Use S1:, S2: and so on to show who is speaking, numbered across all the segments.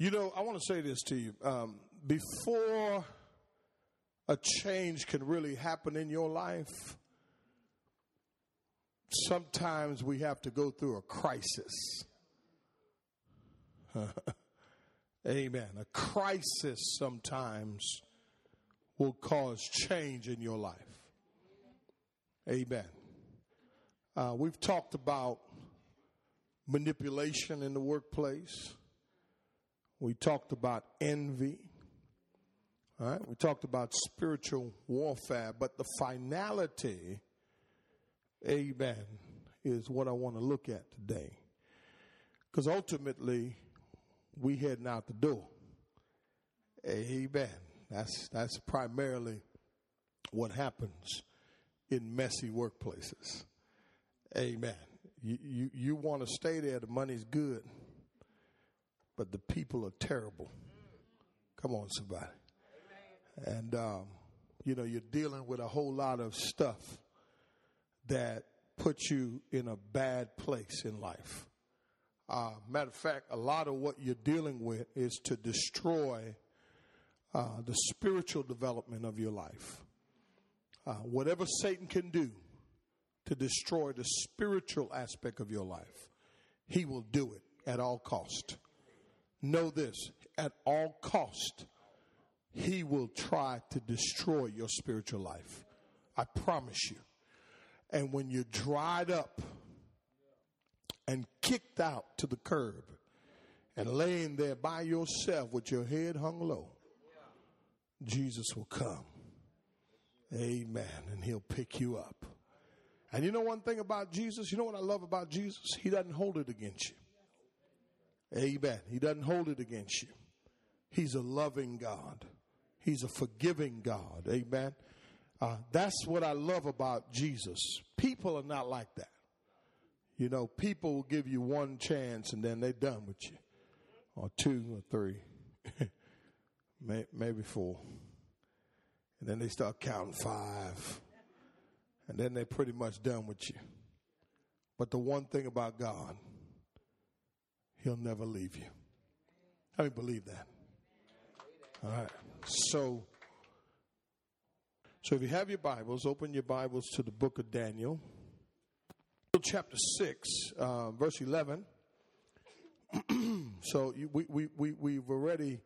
S1: You know, I want to say this to you. Um, before a change can really happen in your life, sometimes we have to go through a crisis. Amen. A crisis sometimes will cause change in your life. Amen. Uh, we've talked about manipulation in the workplace. We talked about envy. All right. We talked about spiritual warfare, but the finality, amen, is what I want to look at today. Because ultimately, we heading out the door. Amen. That's that's primarily what happens in messy workplaces. Amen. You you, you want to stay there, the money's good, but the people are terrible. Come on, somebody. And um, you know, you're dealing with a whole lot of stuff that puts you in a bad place in life. Uh, matter of fact, a lot of what you're dealing with is to destroy uh, the spiritual development of your life. Uh, whatever Satan can do to destroy the spiritual aspect of your life, he will do it at all cost. Know this: at all cost, he will try to destroy your spiritual life. I promise you. And when you're dried up and kicked out to the curb and laying there by yourself with your head hung low, Jesus will come. Amen. And he'll pick you up. And you know one thing about Jesus? You know what I love about Jesus? He doesn't hold it against you. Amen. He doesn't hold it against you. He's a loving God. He's a forgiving God. Amen. Uh, that's what I love about Jesus. People are not like that. You know, people will give you one chance and then they're done with you, or two or three, maybe four. And then they start counting five, and then they're pretty much done with you. But the one thing about God, He'll never leave you. How many believe that? All right. So, so if you have your Bibles, open your Bibles to the book of Daniel chapter 6, uh, verse 11. so you, we, we, we, we've already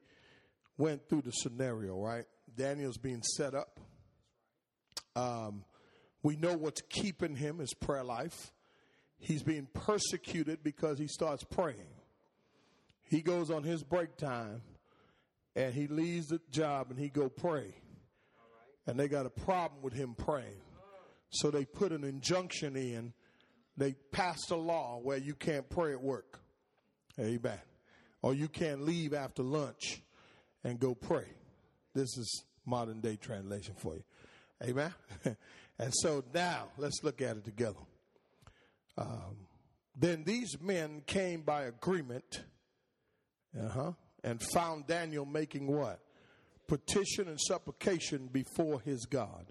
S1: went through the scenario, right? Daniel's being set up. Um, we know what's keeping him, his prayer life. He's being persecuted because he starts praying. He goes on his break time and he leaves the job and he go pray. And they got a problem with him praying. So they put an injunction in they passed a law where you can't pray at work. Amen. Or you can't leave after lunch and go pray. This is modern day translation for you. Amen. and so now let's look at it together. Um, then these men came by agreement, uh-huh, and found Daniel making what? Petition and supplication before his God.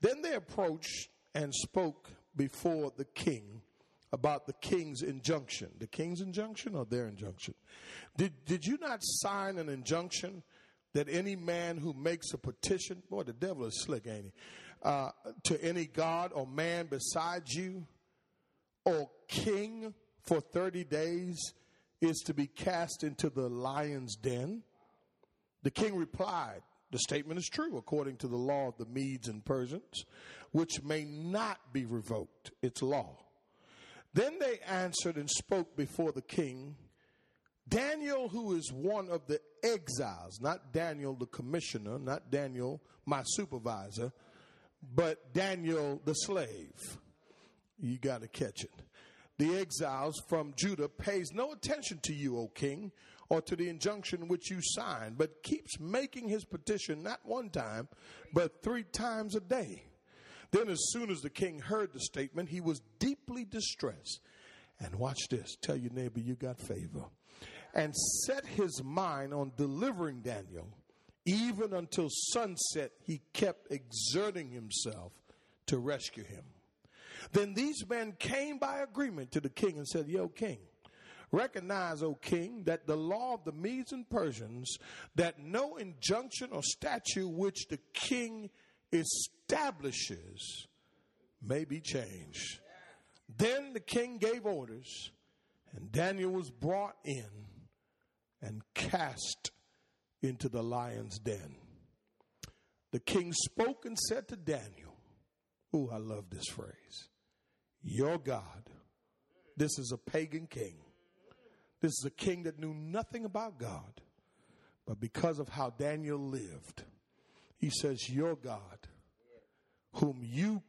S1: Then they approached and spoke before the king about the king's injunction. The king's injunction or their injunction? Did, did you not sign an injunction that any man who makes a petition, boy, the devil is slick, ain't he? Uh, to any god or man besides you or king for 30 days is to be cast into the lion's den? The king replied, the statement is true according to the law of the Medes and Persians, which may not be revoked. It's law. Then they answered and spoke before the king. Daniel, who is one of the exiles, not Daniel the commissioner, not Daniel my supervisor, but Daniel the slave. You got to catch it. The exiles from Judah pays no attention to you, O king, or to the injunction which you signed, but keeps making his petition not one time, but three times a day. Then, as soon as the king heard the statement, he was deeply distressed. And watch this tell your neighbor you got favor. And set his mind on delivering Daniel. Even until sunset, he kept exerting himself to rescue him. Then these men came by agreement to the king and said, Yo, king, Recognize, O king, that the law of the Medes and Persians, that no injunction or statute which the king establishes may be changed. Then the king gave orders, and Daniel was brought in and cast into the lion's den. The king spoke and said to Daniel, Oh, I love this phrase. Your God. This is a pagan king. This is a king that knew nothing about God. But because of how Daniel lived, he says, Your God, whom you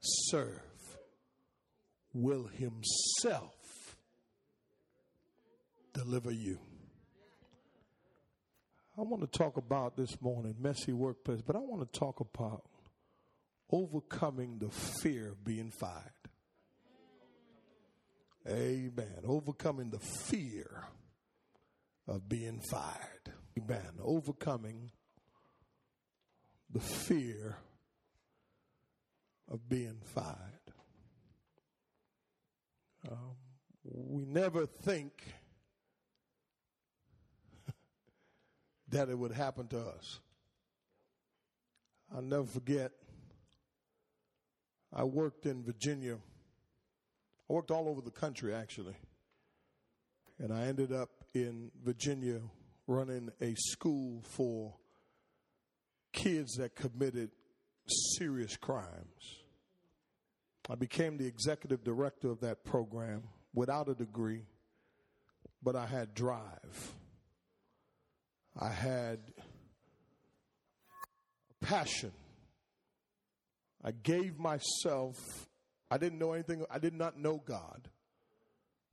S1: serve, will himself deliver you. I want to talk about this morning messy workplace, but I want to talk about overcoming the fear of being fired. Amen. Overcoming the fear of being fired. Amen. Overcoming the fear of being fired. Um, we never think that it would happen to us. I'll never forget, I worked in Virginia. I worked all over the country, actually. And I ended up in Virginia running a school for kids that committed serious crimes. I became the executive director of that program without a degree, but I had drive. I had passion. I gave myself, I didn't know anything, I did not know God,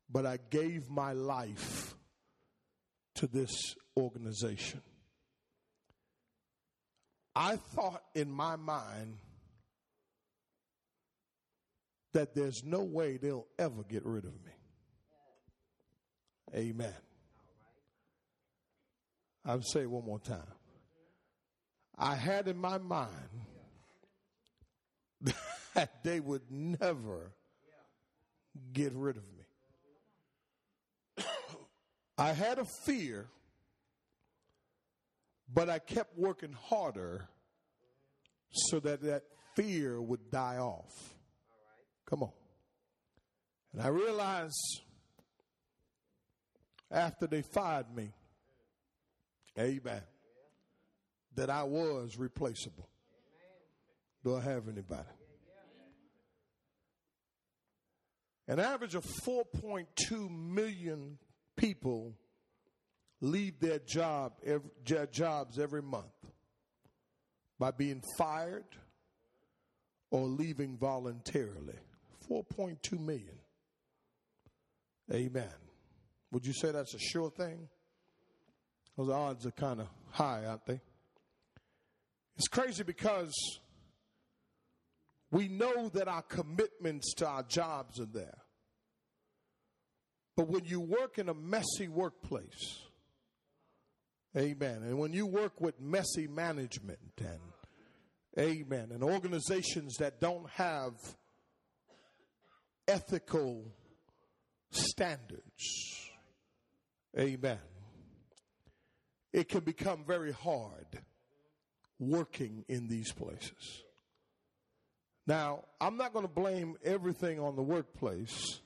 S1: but I gave my life to this organization. I thought in my mind that there's no way they'll ever get rid of me. Amen. I'll say it one more time. I had in my mind that they would never get rid of me. I had a fear, but I kept working harder so that that fear would die off. Come on. And I realized after they fired me, Amen. That I was replaceable. Do I have anybody? An average of 4.2 million people leave their job every, jobs every month by being fired or leaving voluntarily. 4.2 million. Amen. Would you say that's a sure thing? Those odds are kind of high, aren't they? It's crazy because we know that our commitments to our jobs are there. But when you work in a messy workplace, amen, and when you work with messy management and amen, and organizations that don't have ethical standards, amen, it can become very hard working in these places. Now, I'm not going to blame everything on the workplace,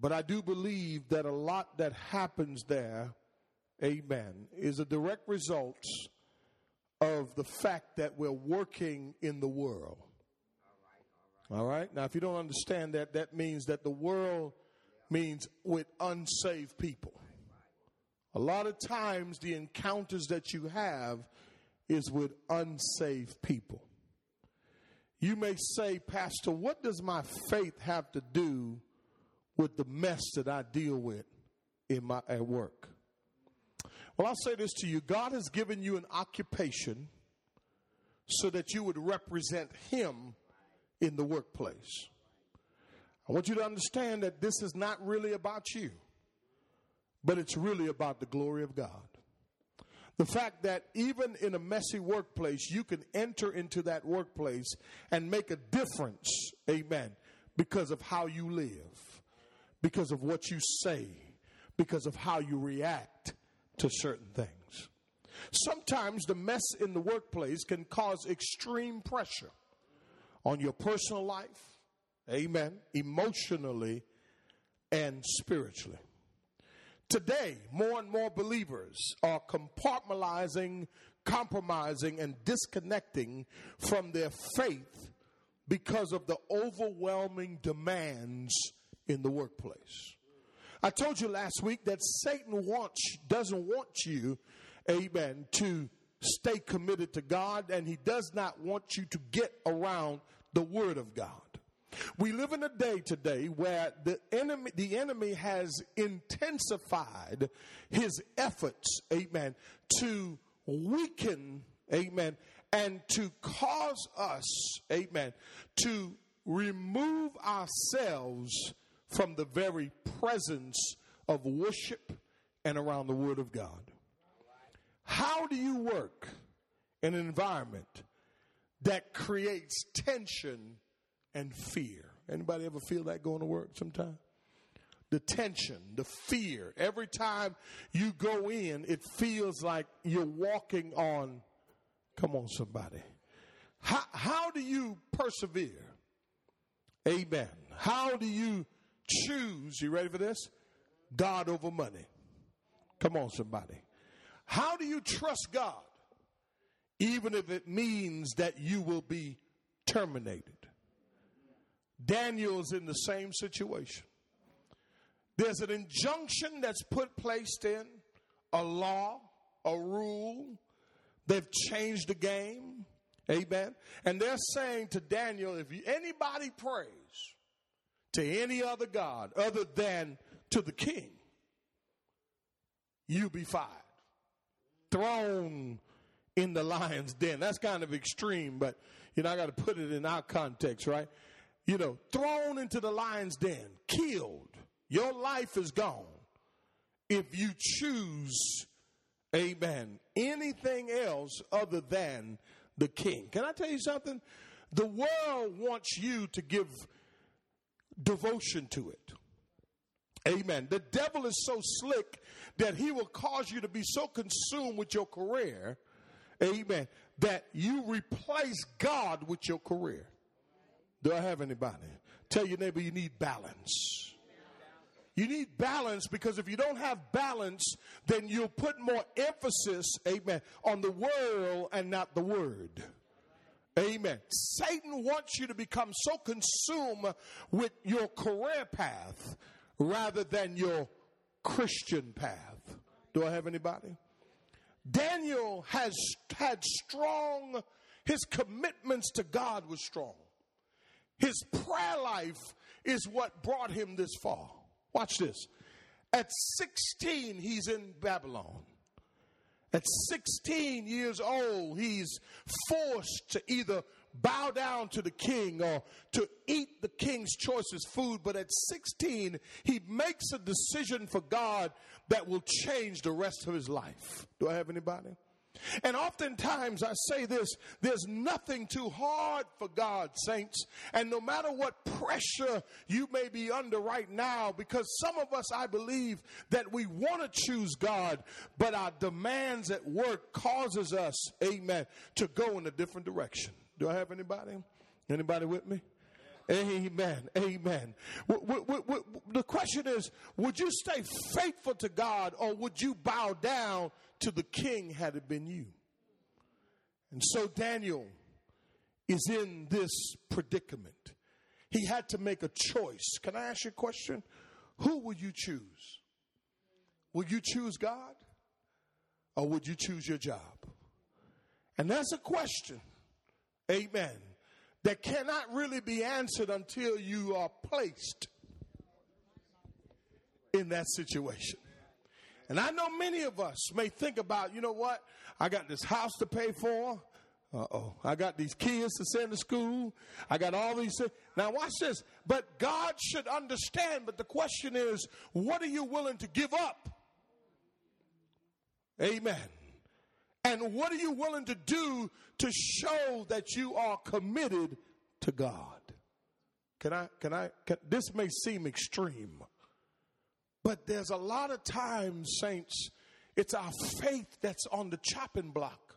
S1: but I do believe that a lot that happens there, amen, is a direct result of the fact that we're working in the world. All right? Now, if you don't understand that, that means that the world means with unsaved people. A lot of times, the encounters that you have is with unsaved people. You may say, Pastor, what does my faith have to do with the mess that I deal with in my at work? Well, I'll say this to you God has given you an occupation so that you would represent Him in the workplace. I want you to understand that this is not really about you but it's really about the glory of God. The fact that even in a messy workplace, you can enter into that workplace and make a difference, amen, because of how you live. because of what you say, because of how you react to certain things. Sometimes the mess in the workplace can cause extreme pressure on your personal life, amen, emotionally and spiritually. Today, more and more believers are compartmentalizing, compromising, and disconnecting from their faith because of the overwhelming demands in the workplace. I told you last week that Satan wants, doesn't want you, amen, to stay committed to God, and he does not want you to get around the Word of God. We live in a day today where the enemy, the enemy has intensified his efforts, amen, to weaken, amen, and to cause us, amen, to remove ourselves from the very presence of worship and around the Word of God. How do you work in an environment that creates tension and fear? Anybody ever feel that going to work sometime? The tension, the fear. Every time you go in, it feels like you're walking on, come on, somebody. How, how do you persevere? Amen. How do you choose, you ready for this? God over money. Come on, somebody. How do you trust God, even if it means that you will be terminated? Daniel's in the same situation. There's an injunction that's put placed in, a law, a rule. They've changed the game. Amen. And they're saying to Daniel, if anybody prays to any other God other than to the king, you be fired. Thrown in the lion's den. That's kind of extreme, but you know, I got to put it in our context, right? You know, thrown into the lion's den, killed. Your life is gone if you choose, amen, anything else other than the king. Can I tell you something? The world wants you to give devotion to it. Amen. The devil is so slick that he will cause you to be so consumed with your career, amen, that you replace God with your career. Do I have anybody? Tell your neighbor you need balance. You need balance because if you don't have balance, then you'll put more emphasis, amen, on the world and not the word. Amen. Satan wants you to become so consumed with your career path rather than your Christian path. Do I have anybody? Daniel has had strong, his commitments to God was strong. His prayer life is what brought him this far. Watch this. At 16, he's in Babylon. At 16 years old, he's forced to either bow down to the king or to eat the king's choicest food. But at 16, he makes a decision for God that will change the rest of his life. Do I have anybody? And oftentimes I say this there's nothing too hard for God, saints. And no matter what pressure you may be under right now, because some of us, I believe, that we want to choose God, but our demands at work causes us, amen, to go in a different direction. Do I have anybody? Anybody with me? Amen. Amen. the question is would you stay faithful to God or would you bow down to the king had it been you? And so Daniel is in this predicament. He had to make a choice. Can I ask you a question? Who would you choose? Would you choose God or would you choose your job? And that's a question. Amen that cannot really be answered until you are placed in that situation. And I know many of us may think about, you know what? I got this house to pay for. Uh oh. I got these kids to send to school. I got all these things. Now, watch this. But God should understand. But the question is, what are you willing to give up? Amen. And what are you willing to do to show that you are committed to God? Can I, can I, can, this may seem extreme, But there's a lot of times, saints, it's our faith that's on the chopping block.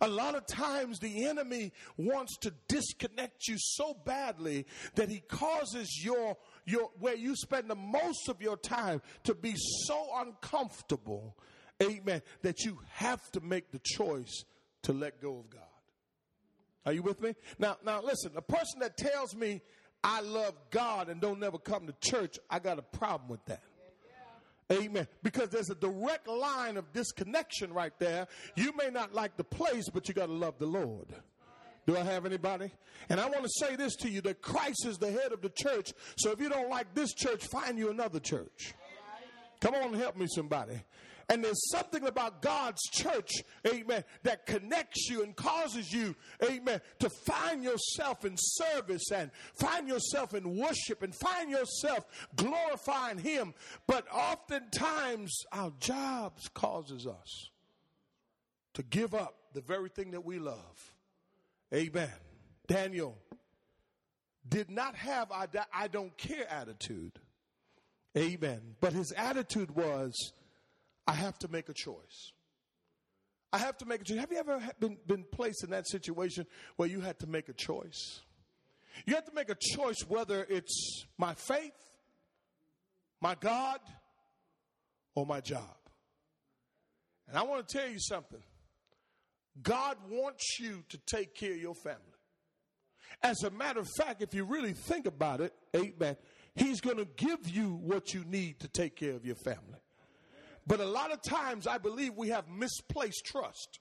S1: A lot of times the enemy wants to disconnect you so badly that he causes your your where you spend the most of your time to be so uncomfortable. Amen. That you have to make the choice to let go of God. Are you with me? Now now listen, a person that tells me I love God and don't never come to church, I got a problem with that. Amen. Because there's a direct line of disconnection right there. You may not like the place, but you got to love the Lord. Do I have anybody? And I want to say this to you that Christ is the head of the church. So if you don't like this church, find you another church. Come on, help me, somebody. And there's something about God's church, amen, that connects you and causes you, amen, to find yourself in service and find yourself in worship and find yourself glorifying Him. But oftentimes our jobs causes us to give up the very thing that we love. Amen. Daniel did not have I, I don't care attitude. Amen. But his attitude was, I have to make a choice. I have to make a choice. Have you ever been, been placed in that situation where you had to make a choice? You have to make a choice whether it's my faith, my God, or my job. And I want to tell you something. God wants you to take care of your family. As a matter of fact, if you really think about it, amen, He's going to give you what you need to take care of your family. But a lot of times I believe we have misplaced trust.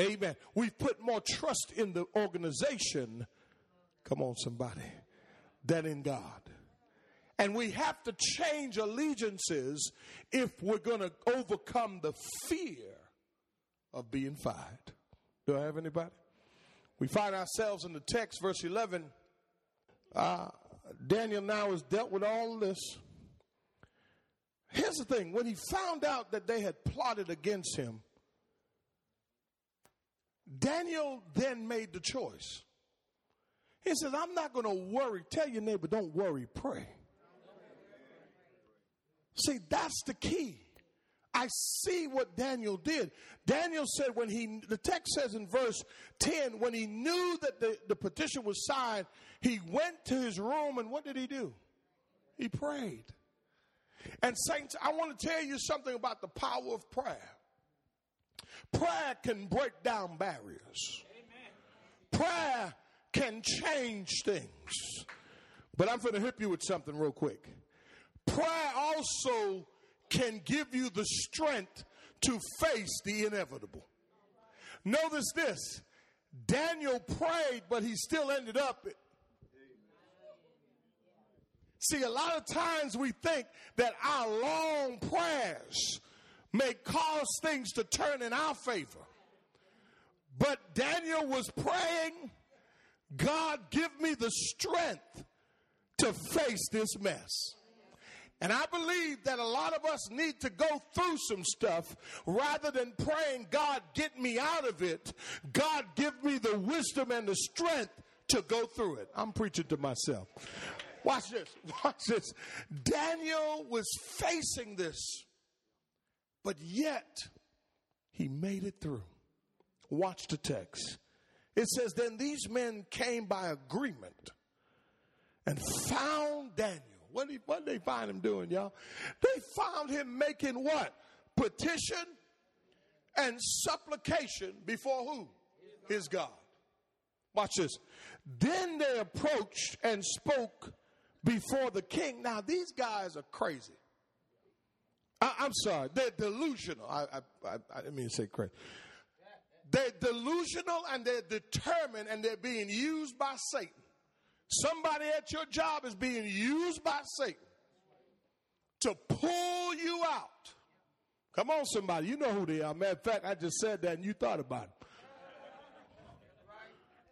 S1: Amen. We've put more trust in the organization, come on, somebody, than in God. And we have to change allegiances if we're going to overcome the fear of being fired. Do I have anybody? We find ourselves in the text, verse 11. Uh, Daniel now has dealt with all this. Here's the thing when he found out that they had plotted against him, Daniel then made the choice. He says, I'm not going to worry. Tell your neighbor, don't worry, pray. See, that's the key. I see what Daniel did. Daniel said when he, the text says in verse 10, when he knew that the, the petition was signed, he went to his room and what did he do? He prayed. And, saints, I want to tell you something about the power of prayer. Prayer can break down barriers, prayer can change things. But I'm going to hit you with something real quick. Prayer also can give you the strength to face the inevitable. Notice this Daniel prayed, but he still ended up See, a lot of times we think that our long prayers may cause things to turn in our favor. But Daniel was praying, God, give me the strength to face this mess. And I believe that a lot of us need to go through some stuff rather than praying, God, get me out of it. God, give me the wisdom and the strength to go through it. I'm preaching to myself. Watch this. Watch this. Daniel was facing this, but yet he made it through. Watch the text. It says, Then these men came by agreement and found Daniel. What did, what did they find him doing, y'all? They found him making what? Petition and supplication before who? His God. Watch this. Then they approached and spoke before the king. Now, these guys are crazy. I, am sorry, they're delusional. I, I, I, I didn't mean to say crazy. They're delusional and they're determined and they're being used by Satan. Somebody at your job is being used by Satan to pull you out. Come on, somebody. You know who they are. Matter of fact, I just said that and you thought about it.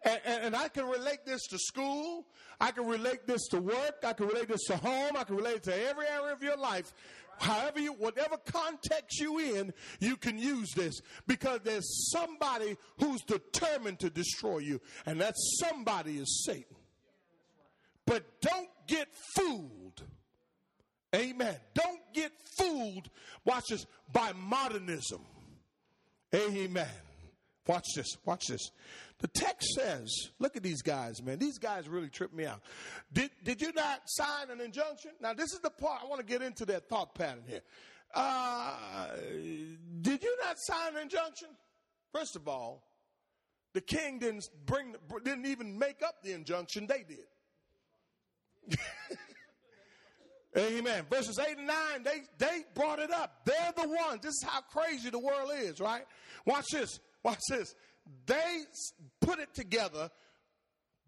S1: And, and, and, I can relate this to school. I can relate this to work. I can relate this to home. I can relate it to every area of your life. However you, whatever context you in, you can use this because there's somebody who's determined to destroy you. And that somebody is Satan. But don't get fooled Amen. Don't get fooled, watch this, by modernism. Amen. Watch this, watch this. The text says, look at these guys, man. These guys really trip me out. Did, did you not sign an injunction? Now, this is the part I want to get into that thought pattern here. Uh, did you not sign an injunction? First of all, the king didn't bring, didn't even make up the injunction, they did. Amen. Verses 8 and 9, they, they brought it up. They're the ones. This is how crazy the world is, right? Watch this. Watch this. They put it together,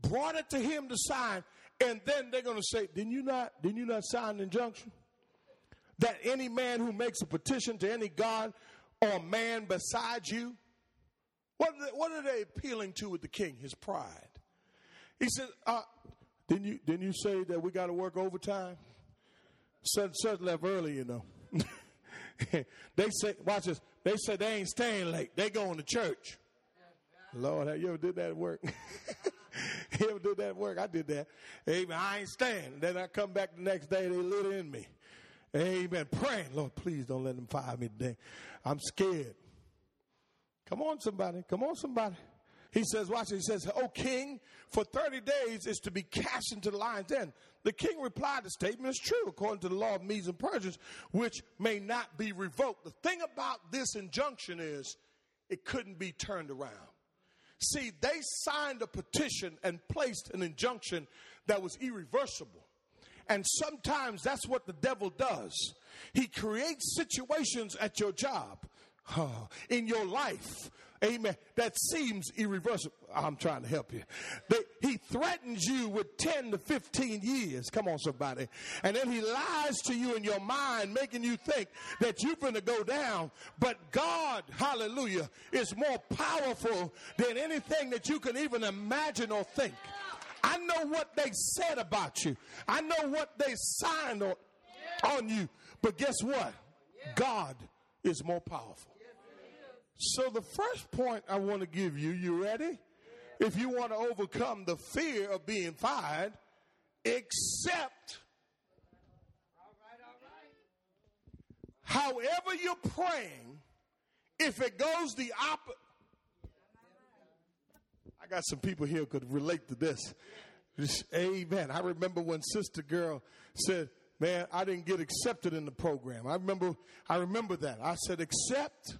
S1: brought it to him to sign, and then they're going to say, Didn't you not, didn't you not sign an injunction? That any man who makes a petition to any God or man besides you, what are they, what are they appealing to with the king? His pride. He said, uh, didn't you didn't you say that we got to work overtime? Such such left early, you know. they say, watch this. They said they ain't staying late. They going to church. Lord, have you ever did that work? you ever did that work? I did that. Amen. I ain't staying. Then I come back the next day, they lit in me. Amen. Praying, Lord, please don't let them fire me today. I'm scared. Come on, somebody. Come on, somebody. He says, watch it. He says, O king, for 30 days is to be cast into the lion's den. The king replied, the statement is true according to the law of Medes and Persians, which may not be revoked. The thing about this injunction is it couldn't be turned around. See, they signed a petition and placed an injunction that was irreversible. And sometimes that's what the devil does. He creates situations at your job, in your life, amen, that seems irreversible. I'm trying to help you. He threatens you with 10 to 15 years. Come on, somebody. And then he lies to you in your mind, making you think that you're going to go down. But God, hallelujah, is more powerful than anything that you can even imagine or think. I know what they said about you. I know what they signed on, on you. But guess what? God is more powerful. So the first point I want to give you, you ready? If you want to overcome the fear of being fired, accept however you're praying, if it goes the opposite. I got some people here could relate to this. Just, amen. I remember when Sister Girl said, Man, I didn't get accepted in the program. I remember I remember that. I said, accept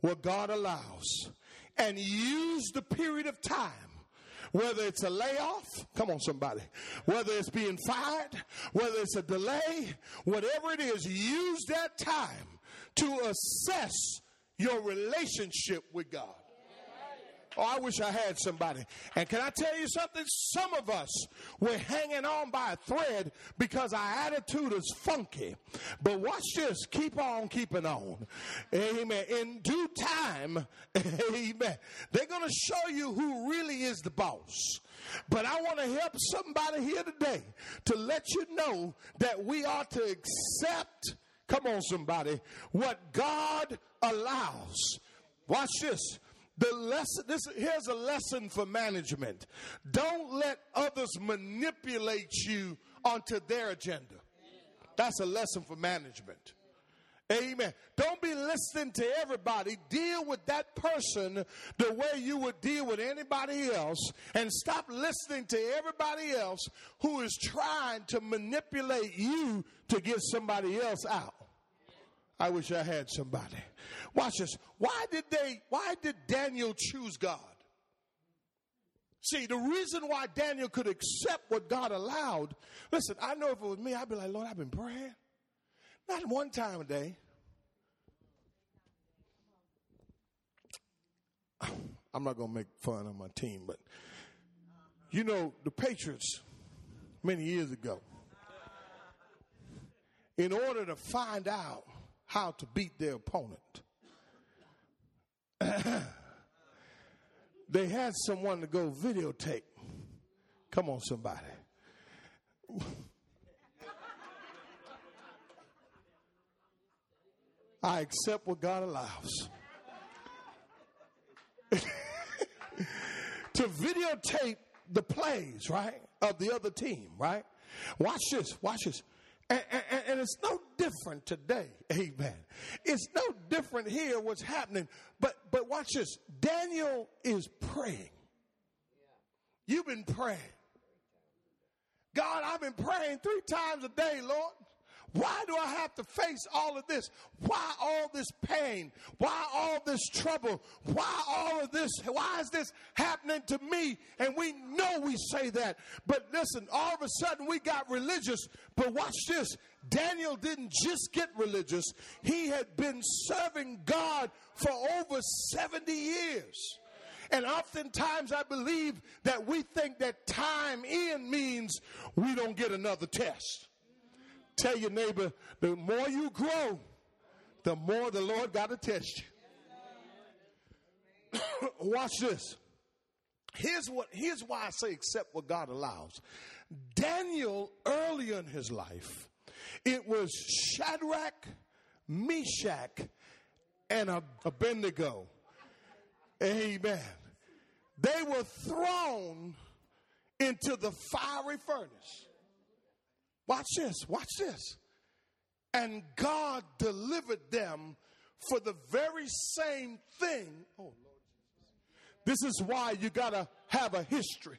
S1: what God allows and use the period of time whether it's a layoff, come on somebody, whether it's being fired, whether it's a delay, whatever it is, use that time to assess your relationship with God. Oh, I wish I had somebody. And can I tell you something? Some of us, we're hanging on by a thread because our attitude is funky. But watch this. Keep on keeping on. Amen. In due time, amen. They're going to show you who really is the boss. But I want to help somebody here today to let you know that we are to accept, come on, somebody, what God allows. Watch this the lesson, this, here's a lesson for management. Don't let others manipulate you onto their agenda. That's a lesson for management. Amen. Don't be listening to everybody. Deal with that person the way you would deal with anybody else and stop listening to everybody else who is trying to manipulate you to get somebody else out. I wish I had somebody. Watch this. Why did they, why did Daniel choose God? See, the reason why Daniel could accept what God allowed, listen, I know if it was me, I'd be like, Lord, I've been praying. Not one time a day. I'm not going to make fun of my team, but you know, the Patriots, many years ago, in order to find out how to beat their opponent. they had someone to go videotape. Come on, somebody. I accept what God allows. to videotape the plays, right, of the other team, right? Watch this, watch this. And, and, and, it's no different today. Amen. It's no different here what's happening. But but watch this. Daniel is praying. You've been praying. God, I've been praying three times a day, Lord. Why do I have to face all of this? Why all this pain? Why all this trouble? Why all of this? Why is this happening to me? And we know we say that. But listen, all of a sudden we got religious. But watch this. Daniel didn't just get religious, he had been serving God for over 70 years. And oftentimes I believe that we think that time in means we don't get another test. Tell your neighbor, the more you grow, the more the Lord got to test you. Watch this. Here's what here's why I say accept what God allows. Daniel early in his life, it was Shadrach, Meshach, and Abednego. Amen. They were thrown into the fiery furnace. Watch this, watch this. And God delivered them for the very same thing. Oh, Lord Jesus. This is why you got to have a history.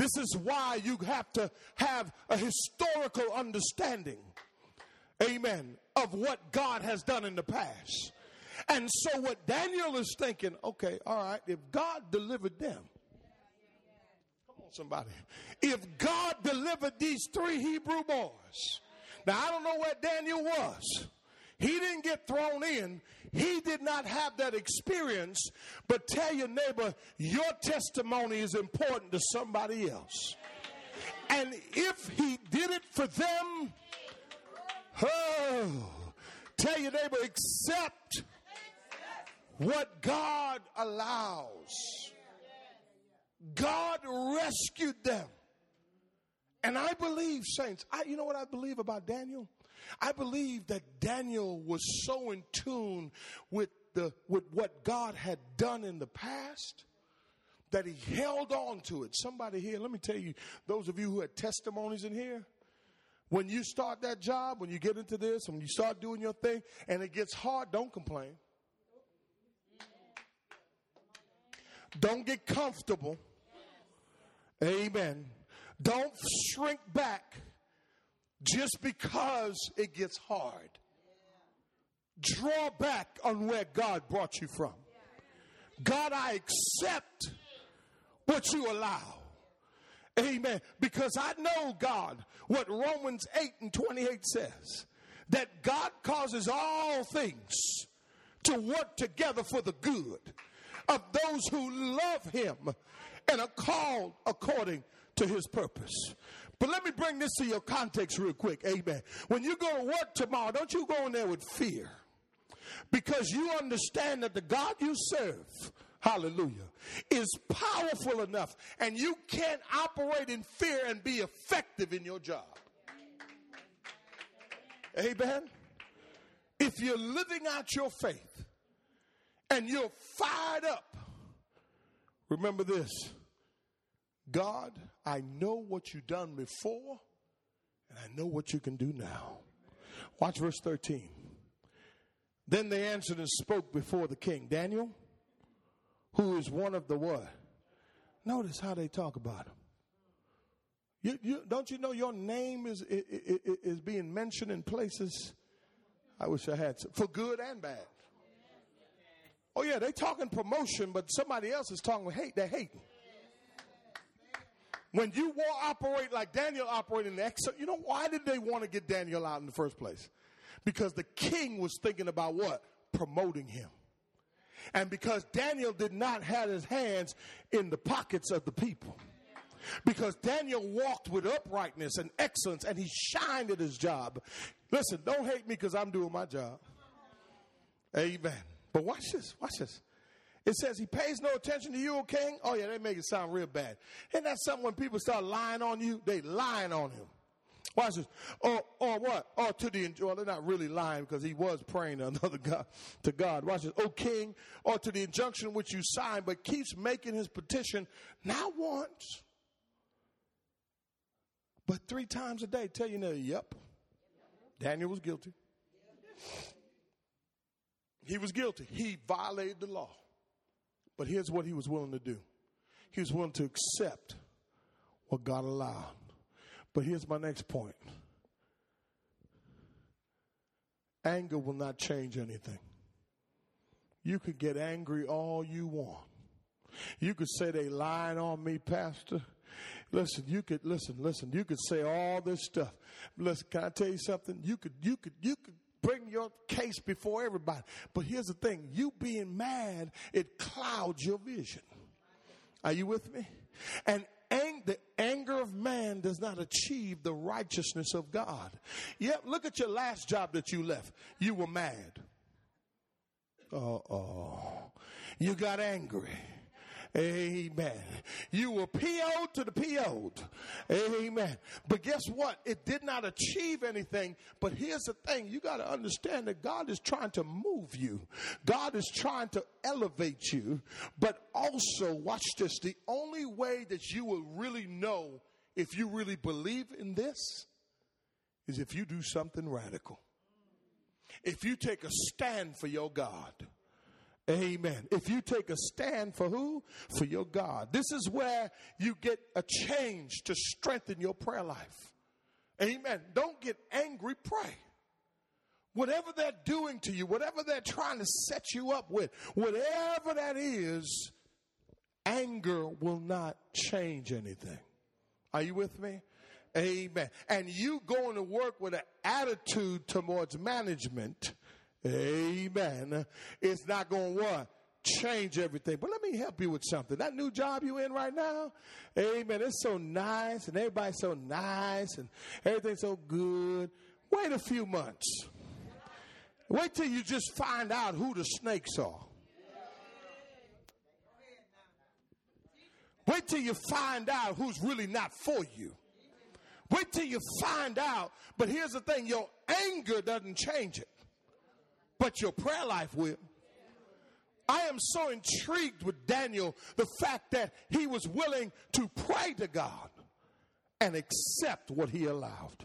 S1: This is why you have to have a historical understanding, amen, of what God has done in the past. And so, what Daniel is thinking, okay, all right, if God delivered them, come on, somebody. If God delivered these three Hebrew boys, now I don't know where Daniel was. He didn't get thrown in. He did not have that experience. But tell your neighbor, your testimony is important to somebody else. And if he did it for them, oh, tell your neighbor, accept what God allows. God rescued them. And I believe, saints, I, you know what I believe about Daniel? I believe that Daniel was so in tune with, the, with what God had done in the past that he held on to it. Somebody here, let me tell you, those of you who had testimonies in here, when you start that job, when you get into this, when you start doing your thing and it gets hard, don't complain. Don't get comfortable. Amen. Don't shrink back just because it gets hard. Draw back on where God brought you from. God, I accept what you allow. Amen. Because I know, God, what Romans 8 and 28 says that God causes all things to work together for the good of those who love Him and are called according to his purpose. But let me bring this to your context real quick. Amen. When you go to work tomorrow, don't you go in there with fear. Because you understand that the God you serve, hallelujah, is powerful enough and you can't operate in fear and be effective in your job. Amen. If you're living out your faith and you're fired up, remember this God, I know what you've done before, and I know what you can do now. Watch verse 13. Then they answered and spoke before the king. Daniel, who is one of the what? Notice how they talk about him. You, you, don't you know your name is, is, is being mentioned in places? I wish I had some, for good and bad. Oh yeah, they talking promotion, but somebody else is talking hate. They're hating. When you operate like Daniel operated in exile, you know why did they want to get Daniel out in the first place? Because the king was thinking about what? Promoting him. And because Daniel did not have his hands in the pockets of the people. Because Daniel walked with uprightness and excellence and he shined at his job. Listen, don't hate me because I'm doing my job. Amen. But watch this, watch this. It says he pays no attention to you, O king. Oh, yeah, they make it sound real bad. Isn't that something when people start lying on you? They lying on him. Watch this. Or, or what? Or to the, well, they're not really lying because he was praying to another God, to God. Watch this. O king, or to the injunction which you signed, but keeps making his petition not once, but three times a day. Tell you now, yep. Daniel was guilty. He was guilty. He violated the law. But here's what he was willing to do he was willing to accept what God allowed. But here's my next point anger will not change anything. You could get angry all you want. You could say they lying on me, Pastor. Listen, you could listen, listen. You could say all this stuff. Listen, can I tell you something? You could, you could, you could bring your case before everybody. But here's the thing: you being mad, it clouds your vision. Are you with me? And ang- the anger of man does not achieve the righteousness of God. Yep, look at your last job that you left. You were mad. Uh oh. You got angry. Amen. You were PO'd to the PO'd. Amen. But guess what? It did not achieve anything. But here's the thing you got to understand that God is trying to move you, God is trying to elevate you. But also, watch this the only way that you will really know if you really believe in this is if you do something radical. If you take a stand for your God. Amen. If you take a stand for who? For your God. This is where you get a change to strengthen your prayer life. Amen. Don't get angry, pray. Whatever they're doing to you, whatever they're trying to set you up with, whatever that is, anger will not change anything. Are you with me? Amen. And you going to work with an attitude towards management Amen. It's not going to what? Change everything. But let me help you with something. That new job you in right now, amen. It's so nice and everybody's so nice and everything's so good. Wait a few months. Wait till you just find out who the snakes are. Wait till you find out who's really not for you. Wait till you find out. But here's the thing your anger doesn't change it but your prayer life will. I am so intrigued with Daniel, the fact that he was willing to pray to God and accept what he allowed.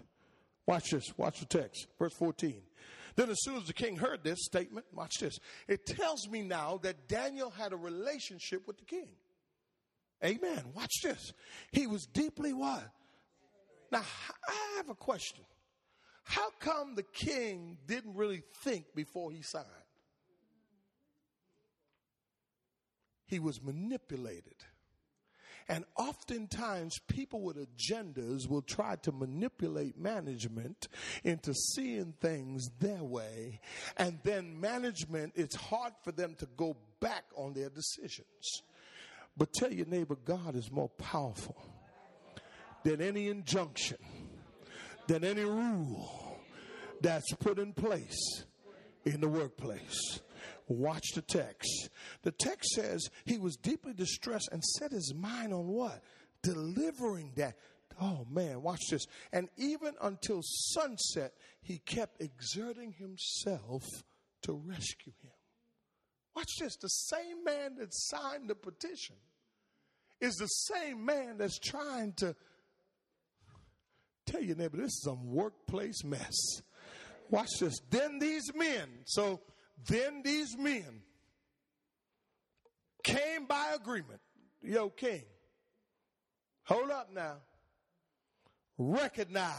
S1: Watch this, watch the text, verse 14. Then, as soon as the king heard this statement, watch this. It tells me now that Daniel had a relationship with the king. Amen. Watch this. He was deeply what? Now, I have a question. How come the king didn't really think before he signed? He was manipulated. And oftentimes, people with agendas will try to manipulate management into seeing things their way. And then, management, it's hard for them to go back on their decisions. But tell your neighbor, God is more powerful than any injunction than any rule that's put in place in the workplace. Watch the text. The text says he was deeply distressed and set his mind on what? Delivering that. Oh man, watch this. And even until sunset, he kept exerting himself to rescue him. Watch this. The same man that signed the petition is the same man that's trying to Tell your neighbor, this is some workplace mess. Watch this. Then these men, so then these men came by agreement. Yo, king, hold up now. Recognize.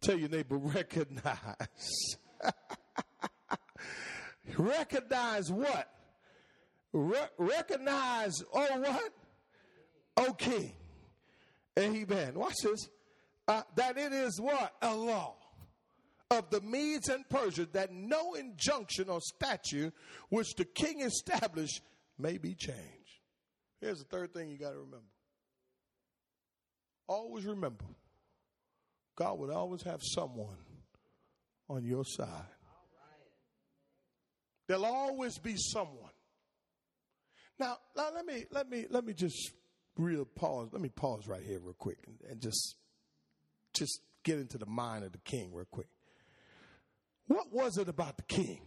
S1: Tell your neighbor, recognize. recognize what? Re- recognize, oh, what? Oh, king. Amen. Watch this uh, that it is what? A law of the Medes and Persia that no injunction or statute which the king established may be changed. Here's the third thing you got to remember. Always remember, God would always have someone on your side. There'll always be someone. Now, now let me let me let me just real pause. Let me pause right here real quick and, and just just get into the mind of the king real quick. What was it about the king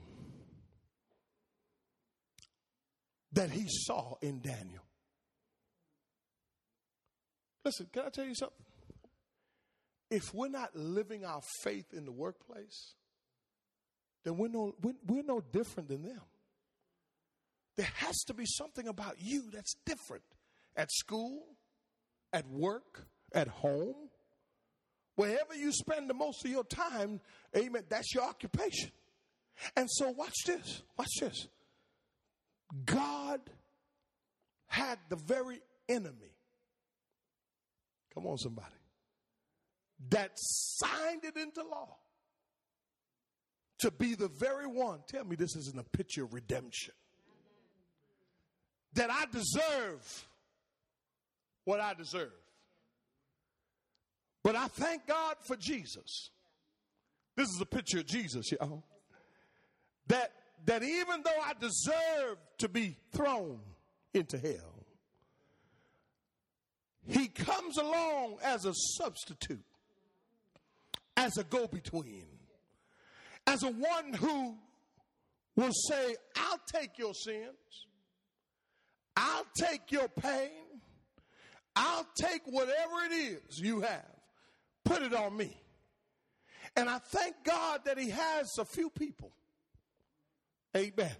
S1: that he saw in Daniel? Listen, can I tell you something? if we're not living our faith in the workplace, then we're no, we're, no different than them. There has to be something about you that's different at school, at work, at home, wherever you spend the most of your time, amen, that's your occupation. And so, watch this, watch this. God had the very enemy, come on, somebody, that signed it into law to be the very one. Tell me this isn't a picture of redemption. That I deserve what I deserve. But I thank God for Jesus. This is a picture of Jesus, y'all. That that even though I deserve to be thrown into hell, he comes along as a substitute, as a go between, as a one who will say, I'll take your sins, I'll take your pain, I'll take whatever it is you have, put it on me. And I thank God that He has a few people, amen,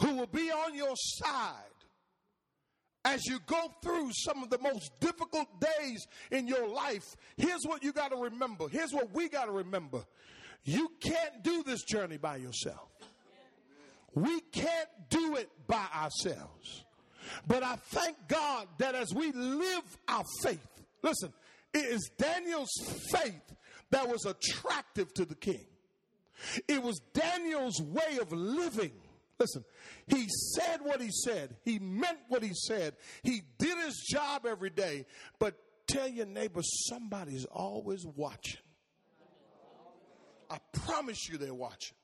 S1: who will be on your side as you go through some of the most difficult days in your life. Here's what you got to remember. Here's what we got to remember. You can't do this journey by yourself. We can't do it by ourselves. But I thank God that as we live our faith, listen, it is Daniel's faith that was attractive to the king. It was Daniel's way of living. Listen, he said what he said. He meant what he said. He did his job every day. But tell your neighbor somebody's always watching. I promise you they're watching.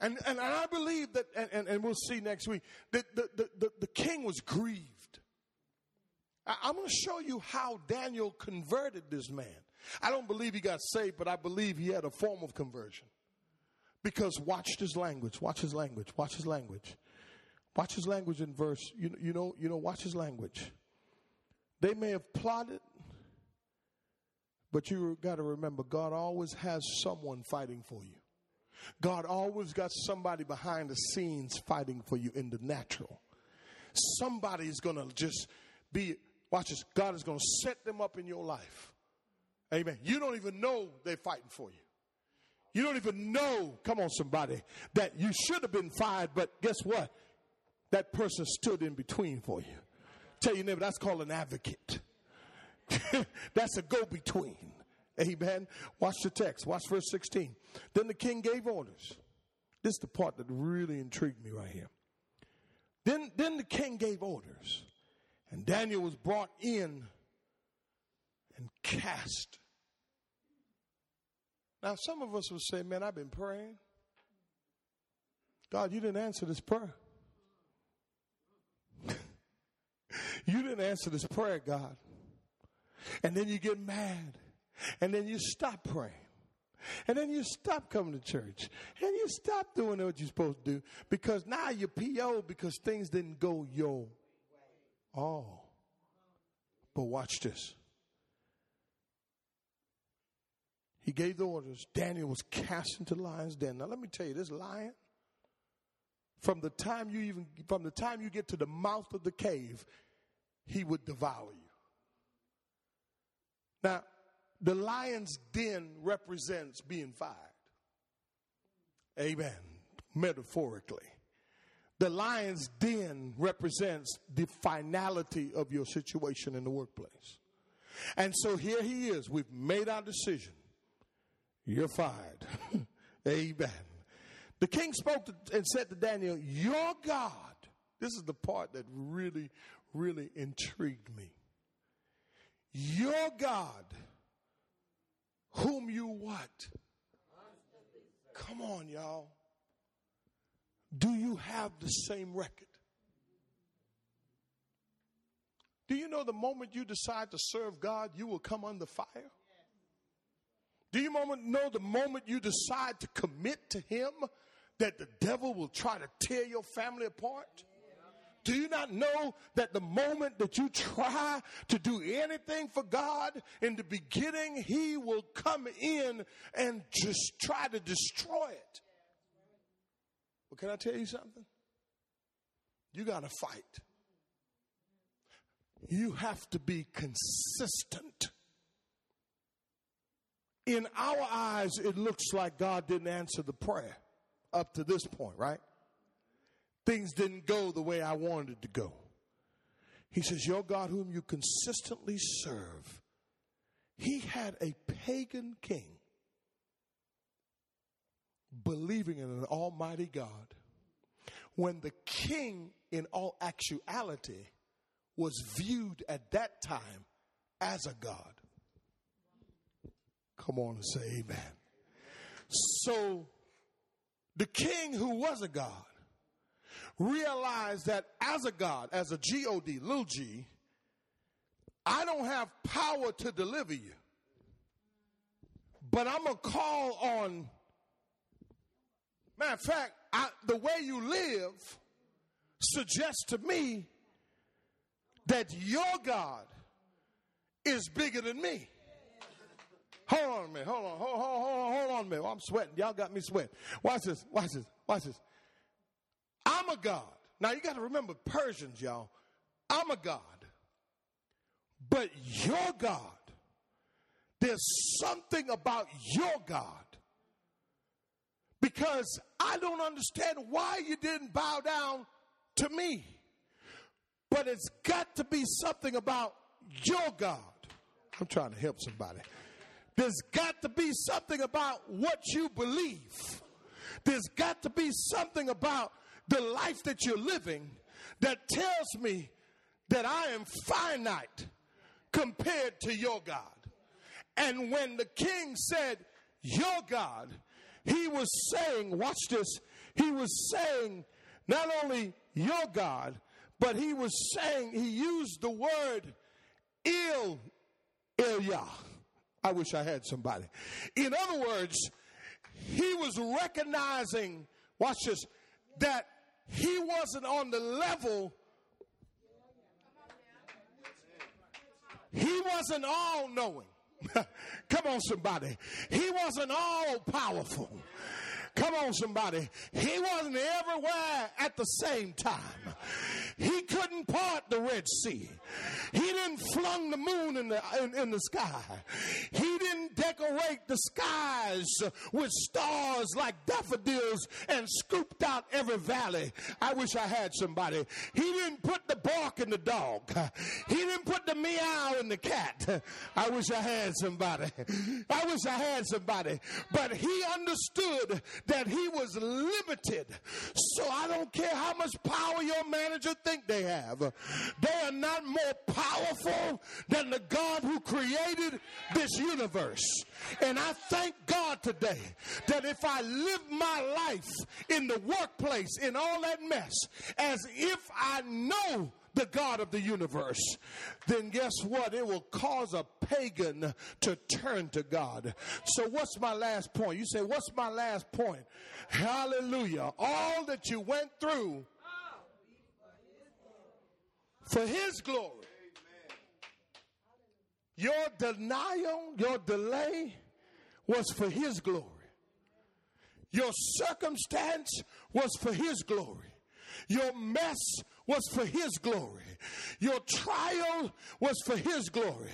S1: And, and, I believe that, and, and, and we'll see next week, that the, the, the, the king was grieved. I'm going to show you how Daniel converted this man. I don't believe he got saved, but I believe he had a form of conversion. Because watch his language, watch his language, watch his language. Watch his language in verse, you, you know, you know, watch his language. They may have plotted, but you got to remember, God always has someone fighting for you. God always got somebody behind the scenes fighting for you in the natural. Somebody's going to just be, watch this, God is going to set them up in your life. Amen. You don't even know they're fighting for you. You don't even know, come on, somebody, that you should have been fired, but guess what? That person stood in between for you. Tell your neighbor, that's called an advocate. that's a go between. Amen. Watch the text. Watch verse 16. Then the king gave orders. This is the part that really intrigued me right here. Then, then the king gave orders, and Daniel was brought in and cast. Now, some of us will say, Man, I've been praying. God, you didn't answer this prayer. you didn't answer this prayer, God. And then you get mad. And then you stop praying. And then you stop coming to church. And you stop doing what you're supposed to do because now you're PO because things didn't go your all. Oh. But watch this. He gave the orders. Daniel was cast into lion's den. Now let me tell you, this lion, from the time you even from the time you get to the mouth of the cave, he would devour you. Now, the lion's den represents being fired. Amen. Metaphorically. The lion's den represents the finality of your situation in the workplace. And so here he is. We've made our decision. You're fired. Amen. The king spoke to, and said to Daniel, Your God. This is the part that really, really intrigued me. Your God whom you what? Come on, y'all. Do you have the same record? Do you know the moment you decide to serve God, you will come under fire? Do you know the moment you decide to commit to Him that the devil will try to tear your family apart? Do you not know that the moment that you try to do anything for God, in the beginning, He will come in and just try to destroy it? But can I tell you something? You got to fight. You have to be consistent. In our eyes, it looks like God didn't answer the prayer up to this point, right? Things didn't go the way I wanted to go. He says, Your God, whom you consistently serve, he had a pagan king believing in an almighty God when the king, in all actuality, was viewed at that time as a God. Come on and say amen. So the king who was a God realized that as a God, as a G-O-D, little g, I don't have power to deliver you. But I'm going to call on, matter of fact, I, the way you live suggests to me that your God is bigger than me. Hold on a minute. Hold on. Hold, hold, hold on. Hold on a minute. I'm sweating. Y'all got me sweating. Watch this. Watch this. Watch this. I'm a God. Now you got to remember Persians, y'all. I'm a God. But your God, there's something about your God. Because I don't understand why you didn't bow down to me. But it's got to be something about your God. I'm trying to help somebody. There's got to be something about what you believe. There's got to be something about the life that you're living that tells me that I am finite compared to your God. And when the king said, Your God, he was saying, watch this, he was saying not only your God, but he was saying, he used the word Il Ilyah. I wish I had somebody. In other words, he was recognizing, watch this, that he wasn't on the level. He wasn't all knowing. Come on, somebody. He wasn't all powerful. Come on, somebody. He wasn't everywhere at the same time. He couldn't part the Red Sea. He didn't flung the moon in the, in, in, the sky. He didn't decorate the skies with stars like daffodils and scooped out every valley. I wish I had somebody. He didn't put the bark in the dog. He didn't put the meow in the cat. I wish I had somebody. I wish I had somebody. But he understood that he was limited. So I don't care how much power your manager think they have. They are not more powerful than the God who created this universe. And I thank God today that if I live my life in the workplace, in all that mess, as if I know the God of the universe, then guess what? It will cause a pagan to turn to God. So, what's my last point? You say, What's my last point? Hallelujah. All that you went through for His glory. Your denial, your delay was for His glory. Your circumstance was for His glory. Your mess was for His glory. Your trial was for His glory.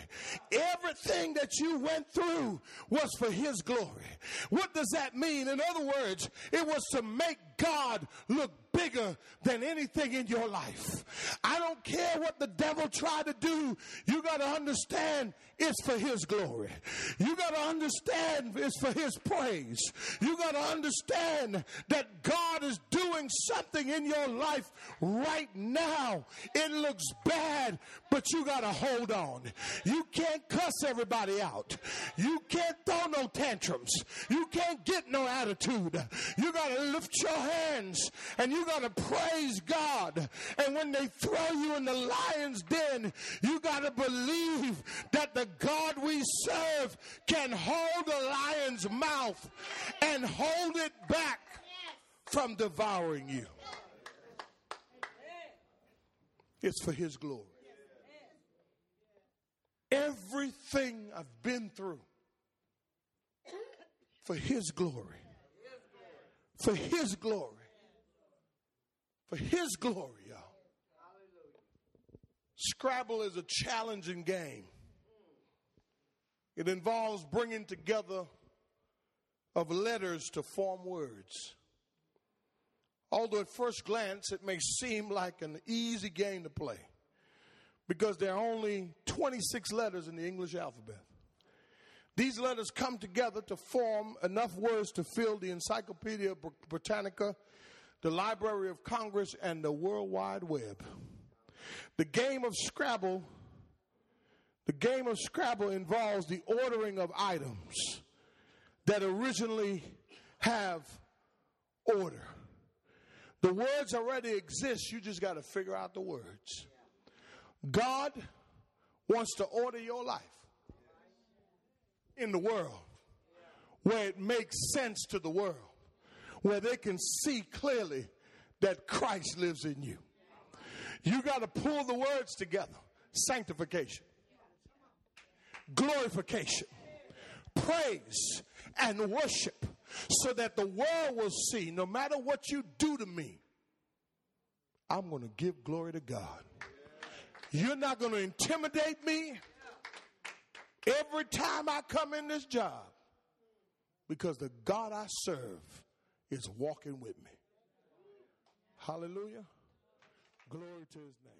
S1: Everything that you went through was for His glory. What does that mean? In other words, it was to make God look bigger than anything in your life. I don't care what the devil tried to do. You got to understand it's for his glory. You got to understand it's for his praise. You got to understand that God is doing something in your life right now. It looks bad, but you got to hold on. You can't cuss everybody out. You can't throw no tantrums. You can't get no attitude. You got to lift your hands and you got to praise God. And when they throw you in the lion's den, you got to believe that the God we serve can hold the lion's mouth and hold it back from devouring you. It's for His glory. Everything I've been through for His glory. For His glory. For His glory, y'all. Scrabble is a challenging game. It involves bringing together of letters to form words. Although at first glance it may seem like an easy game to play because there are only 26 letters in the English alphabet. These letters come together to form enough words to fill the Encyclopedia Britannica, the Library of Congress, and the World Wide Web. The game of Scrabble, the game of Scrabble involves the ordering of items that originally have order. The words already exist, you just got to figure out the words. God wants to order your life in the world where it makes sense to the world, where they can see clearly that Christ lives in you. You got to pull the words together sanctification, glorification, praise, and worship so that the world will see no matter what you do to me, I'm going to give glory to God. You're not going to intimidate me every time I come in this job because the God I serve is walking with me. Hallelujah. Glory to his name.